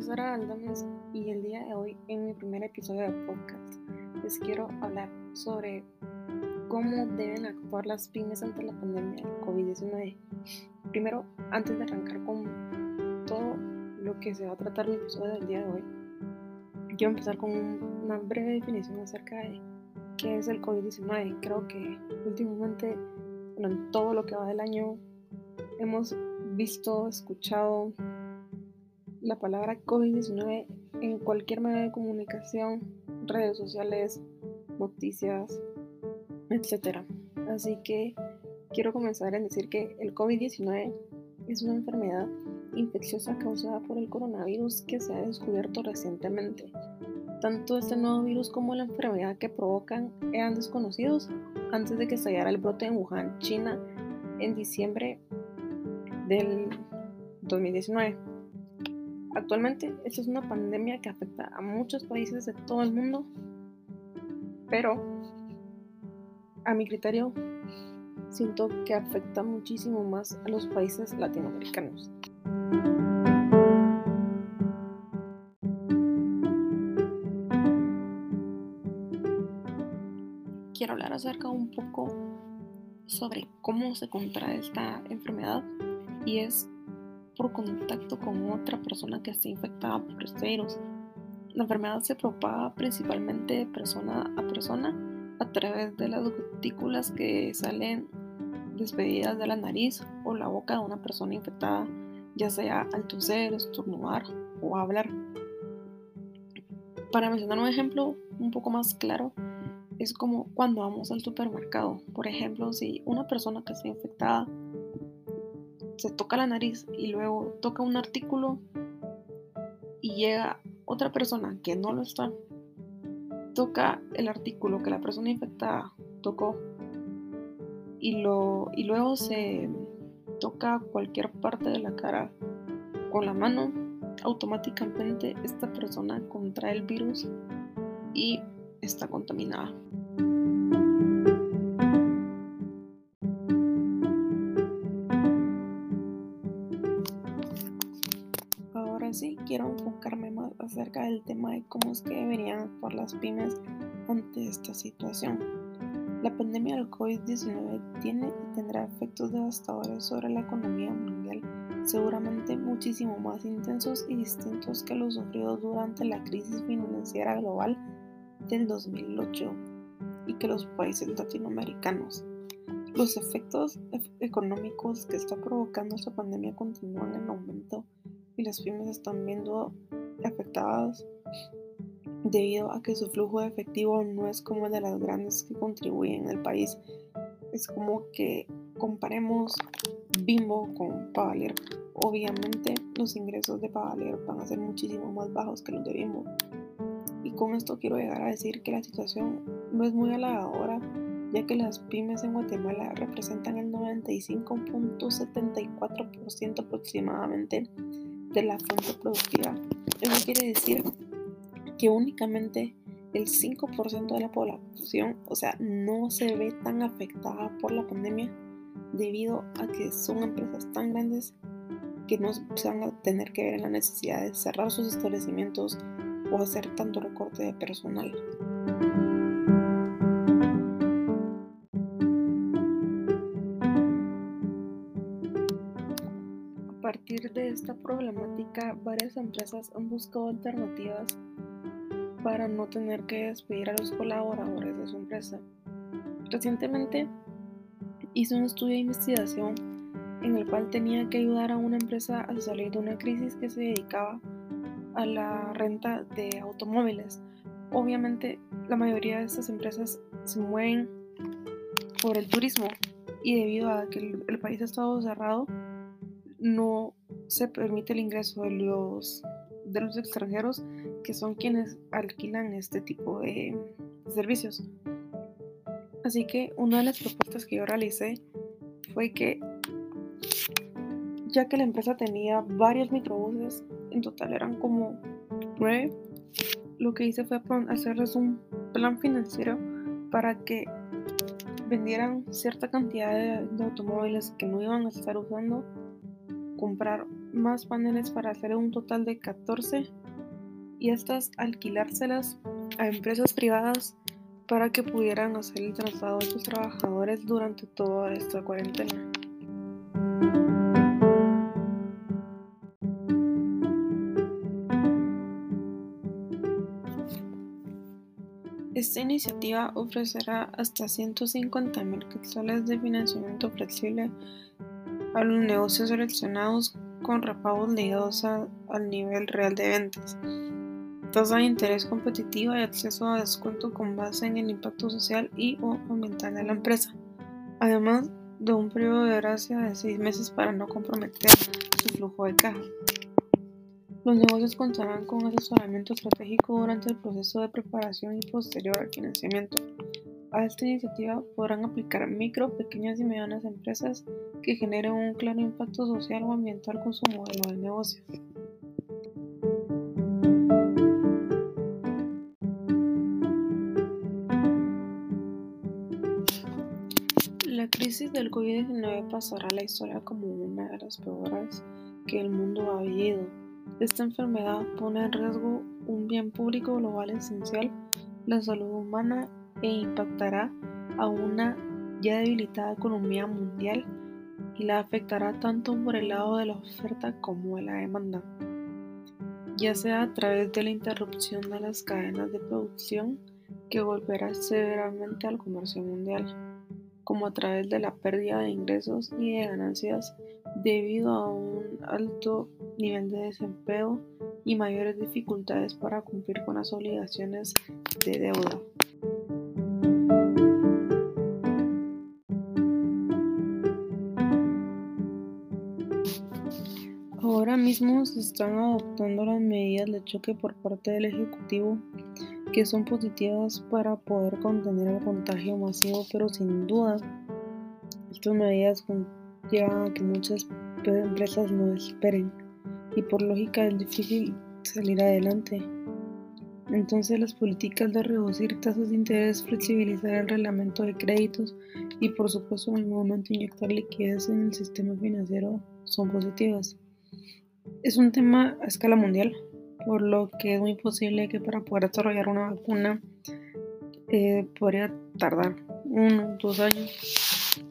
Sara Aldames y el día de hoy, en mi primer episodio de podcast, les quiero hablar sobre cómo deben actuar las pymes ante la pandemia del COVID-19. Primero, antes de arrancar con todo lo que se va a tratar el episodio del día de hoy, quiero empezar con una breve definición acerca de qué es el COVID-19. Creo que últimamente, en todo lo que va del año, hemos visto, escuchado la palabra COVID-19 en cualquier medio de comunicación, redes sociales, noticias, etc. Así que quiero comenzar en decir que el COVID-19 es una enfermedad infecciosa causada por el coronavirus que se ha descubierto recientemente. Tanto este nuevo virus como la enfermedad que provocan eran desconocidos antes de que estallara el brote en Wuhan, China, en diciembre del 2019. Actualmente, esta es una pandemia que afecta a muchos países de todo el mundo, pero a mi criterio siento que afecta muchísimo más a los países latinoamericanos. Quiero hablar acerca un poco sobre cómo se contrae esta enfermedad y es por contacto con otra persona que esté infectada por virus. La enfermedad se propaga principalmente de persona a persona a través de las gotículas que salen despedidas de la nariz o la boca de una persona infectada, ya sea al toser, estornudar o hablar. Para mencionar un ejemplo un poco más claro, es como cuando vamos al supermercado. Por ejemplo, si una persona que está infectada se toca la nariz y luego toca un artículo y llega otra persona que no lo está, toca el artículo que la persona infectada tocó y, lo, y luego se toca cualquier parte de la cara con la mano, automáticamente esta persona contrae el virus y está contaminada. Acerca del tema de cómo es que deberían actuar las pymes ante esta situación. La pandemia del COVID-19 tiene y tendrá efectos devastadores sobre la economía mundial, seguramente muchísimo más intensos y distintos que los sufridos durante la crisis financiera global del 2008 y que los países latinoamericanos. Los efectos económicos que está provocando esta pandemia continúan en aumento y las pymes están viendo afectadas debido a que su flujo de efectivo no es como el de las grandes que contribuyen al país. Es como que comparemos Bimbo con Pavalier. Obviamente los ingresos de Pavalier van a ser muchísimo más bajos que los de Bimbo. Y con esto quiero llegar a decir que la situación no es muy halagadora, ya que las pymes en Guatemala representan el 95.74% aproximadamente de la fuente productiva. Eso quiere decir que únicamente el 5% de la población, o sea, no se ve tan afectada por la pandemia debido a que son empresas tan grandes que no se van a tener que ver en la necesidad de cerrar sus establecimientos o hacer tanto recorte de personal. Esta problemática, varias empresas han buscado alternativas para no tener que despedir a los colaboradores de su empresa. Recientemente hice un estudio de investigación en el cual tenía que ayudar a una empresa a salir de una crisis que se dedicaba a la renta de automóviles. Obviamente la mayoría de estas empresas se mueven por el turismo y debido a que el, país ha estado cerrado, no se permite el ingreso de los, de los extranjeros que son quienes alquilan este tipo de servicios. Así que una de las propuestas que yo realicé fue que ya que la empresa tenía varios microbuses, en total eran como nueve, lo que hice fue hacerles un plan financiero para que vendieran cierta cantidad de automóviles que no iban a estar usando comprar más paneles para hacer un total de 14 y estas alquilárselas a empresas privadas para que pudieran hacer el traslado de sus trabajadores durante toda esta cuarentena. Esta iniciativa ofrecerá hasta 150 mil quetzales de financiamiento flexible a los negocios seleccionados con repagos ligados al nivel real de ventas, tasa de interés competitiva y acceso a descuento con base en el impacto social y o ambiental de la empresa, además de un periodo de gracia de seis meses para no comprometer su flujo de caja. Los negocios contarán con asesoramiento estratégico durante el proceso de preparación y posterior al financiamiento. A esta iniciativa podrán aplicar micro, pequeñas y medianas empresas que generen un claro impacto social o ambiental con su modelo de negocio. La crisis del COVID-19 pasará a la historia como una de las peores que el mundo ha vivido esta enfermedad pone en riesgo un bien público global esencial, la salud humana, e impactará a una ya debilitada economía mundial y la afectará tanto por el lado de la oferta como de la demanda, ya sea a través de la interrupción de las cadenas de producción que golpeará severamente al comercio mundial, como a través de la pérdida de ingresos y de ganancias debido a un alto nivel de desempleo y mayores dificultades para cumplir con las obligaciones de deuda. Están adoptando las medidas de choque por parte del Ejecutivo que son positivas para poder contener el contagio masivo, pero sin duda estas medidas llevan a que muchas empresas no esperen y por lógica es difícil salir adelante. Entonces las políticas de reducir tasas de interés, flexibilizar el reglamento de créditos y por supuesto en algún momento inyectar liquidez en el sistema financiero son positivas. Es un tema a escala mundial, por lo que es muy posible que para poder desarrollar una vacuna eh, podría tardar uno dos años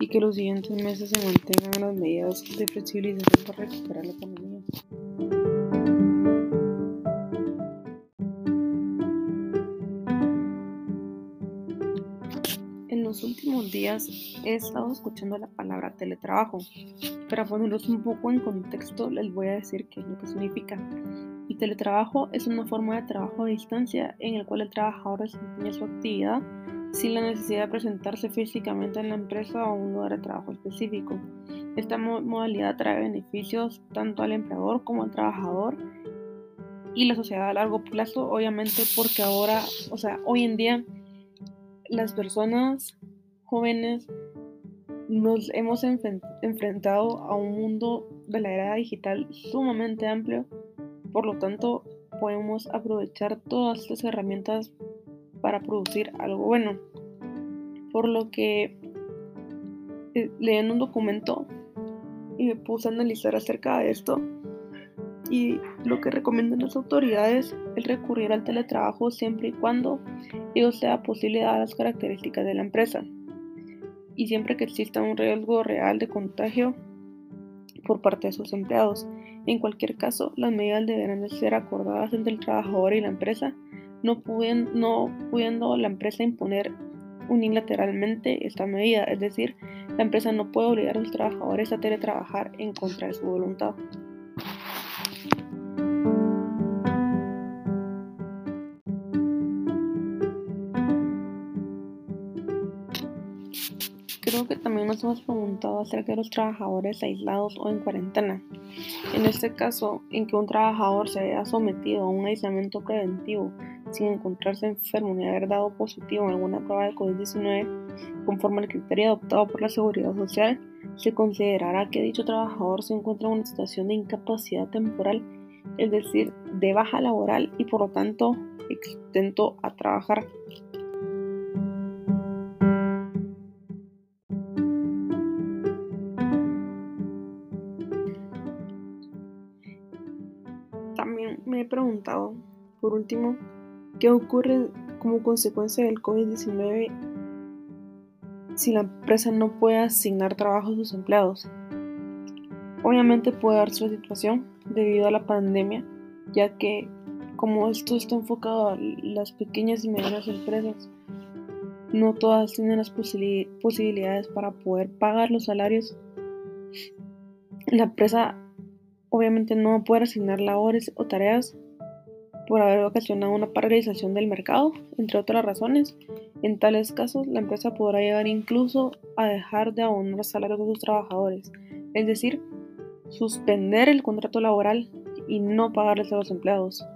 y que los siguientes meses se mantengan las medidas de flexibilización para recuperar la economía. los últimos días he estado escuchando la palabra teletrabajo. Para ponerlos un poco en contexto, les voy a decir qué es lo que significa. El teletrabajo es una forma de trabajo a distancia en el cual el trabajador desempeña su actividad sin la necesidad de presentarse físicamente en la empresa o un lugar de trabajo específico. Esta modalidad trae beneficios tanto al empleador como al trabajador y la sociedad a largo plazo, obviamente, porque ahora, o sea, hoy en día las personas jóvenes nos hemos enfrentado a un mundo de la era digital sumamente amplio, por lo tanto podemos aprovechar todas estas herramientas para producir algo bueno. Por lo que eh, leyendo un documento y me puse a analizar acerca de esto y lo que recomiendan las autoridades es recurrir al teletrabajo siempre y cuando ello sea posible dadas las características de la empresa y siempre que exista un riesgo real de contagio por parte de sus empleados. En cualquier caso, las medidas deberán ser acordadas entre el trabajador y la empresa, no, no pudiendo la empresa imponer unilateralmente esta medida, es decir, la empresa no puede obligar a sus trabajadores a teletrabajar en contra de su voluntad. Creo que también nos hemos preguntado acerca de los trabajadores aislados o en cuarentena. En este caso, en que un trabajador se haya sometido a un aislamiento preventivo sin encontrarse enfermo ni haber dado positivo en alguna prueba de COVID-19, conforme al criterio adoptado por la Seguridad Social, se considerará que dicho trabajador se encuentra en una situación de incapacidad temporal, es decir, de baja laboral y por lo tanto extento a trabajar. Último, qué ocurre como consecuencia del COVID-19 si la empresa no puede asignar trabajo a sus empleados. Obviamente puede darse la situación debido a la pandemia, ya que como esto está enfocado a las pequeñas y medianas empresas, no todas tienen las posibilidades para poder pagar los salarios. La empresa obviamente no va a poder asignar labores o tareas por haber ocasionado una paralización del mercado, entre otras razones. En tales casos, la empresa podrá llegar incluso a dejar de abonar salarios a sus trabajadores, es decir, suspender el contrato laboral y no pagarles a los empleados.